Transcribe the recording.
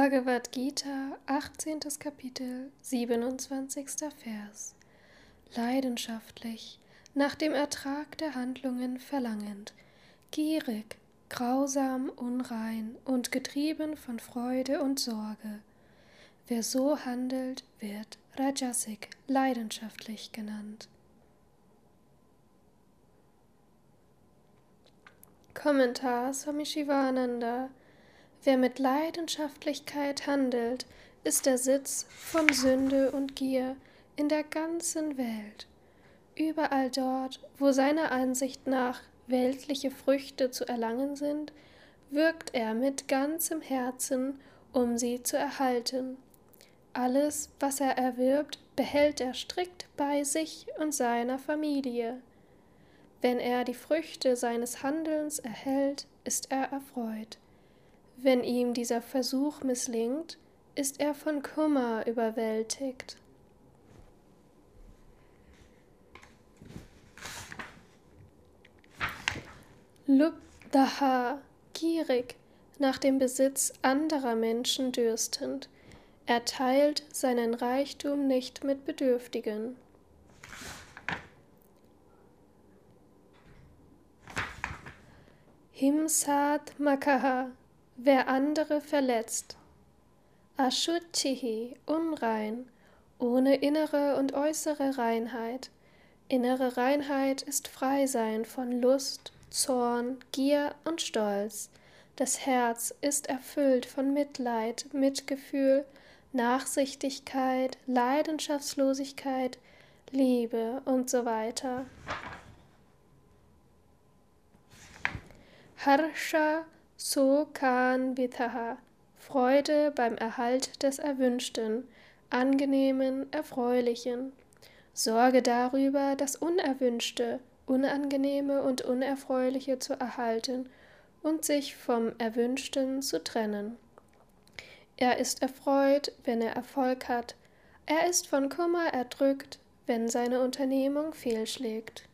Bhagavad Gita, 18. Kapitel, 27. Vers. Leidenschaftlich, nach dem Ertrag der Handlungen verlangend, gierig, grausam, unrein und getrieben von Freude und Sorge. Wer so handelt, wird Rajasik, leidenschaftlich genannt. Kommentar Swami Shivananda Wer mit Leidenschaftlichkeit handelt, ist der Sitz von Sünde und Gier in der ganzen Welt. Überall dort, wo seiner Ansicht nach weltliche Früchte zu erlangen sind, wirkt er mit ganzem Herzen, um sie zu erhalten. Alles, was er erwirbt, behält er strikt bei sich und seiner Familie. Wenn er die Früchte seines Handelns erhält, ist er erfreut. Wenn ihm dieser Versuch misslingt, ist er von Kummer überwältigt. Lubdaha, gierig, nach dem Besitz anderer Menschen dürstend, er teilt seinen Reichtum nicht mit Bedürftigen. Himsat Makaha, wer andere verletzt. Ashuchihi, unrein, ohne innere und äußere Reinheit. Innere Reinheit ist Freisein von Lust, Zorn, Gier und Stolz. Das Herz ist erfüllt von Mitleid, Mitgefühl, Nachsichtigkeit, Leidenschaftslosigkeit, Liebe und so weiter. Harsha Sokhan Vitaha, Freude beim Erhalt des Erwünschten, Angenehmen, Erfreulichen. Sorge darüber, das Unerwünschte, Unangenehme und Unerfreuliche zu erhalten und sich vom Erwünschten zu trennen. Er ist erfreut, wenn er Erfolg hat, er ist von Kummer erdrückt, wenn seine Unternehmung fehlschlägt.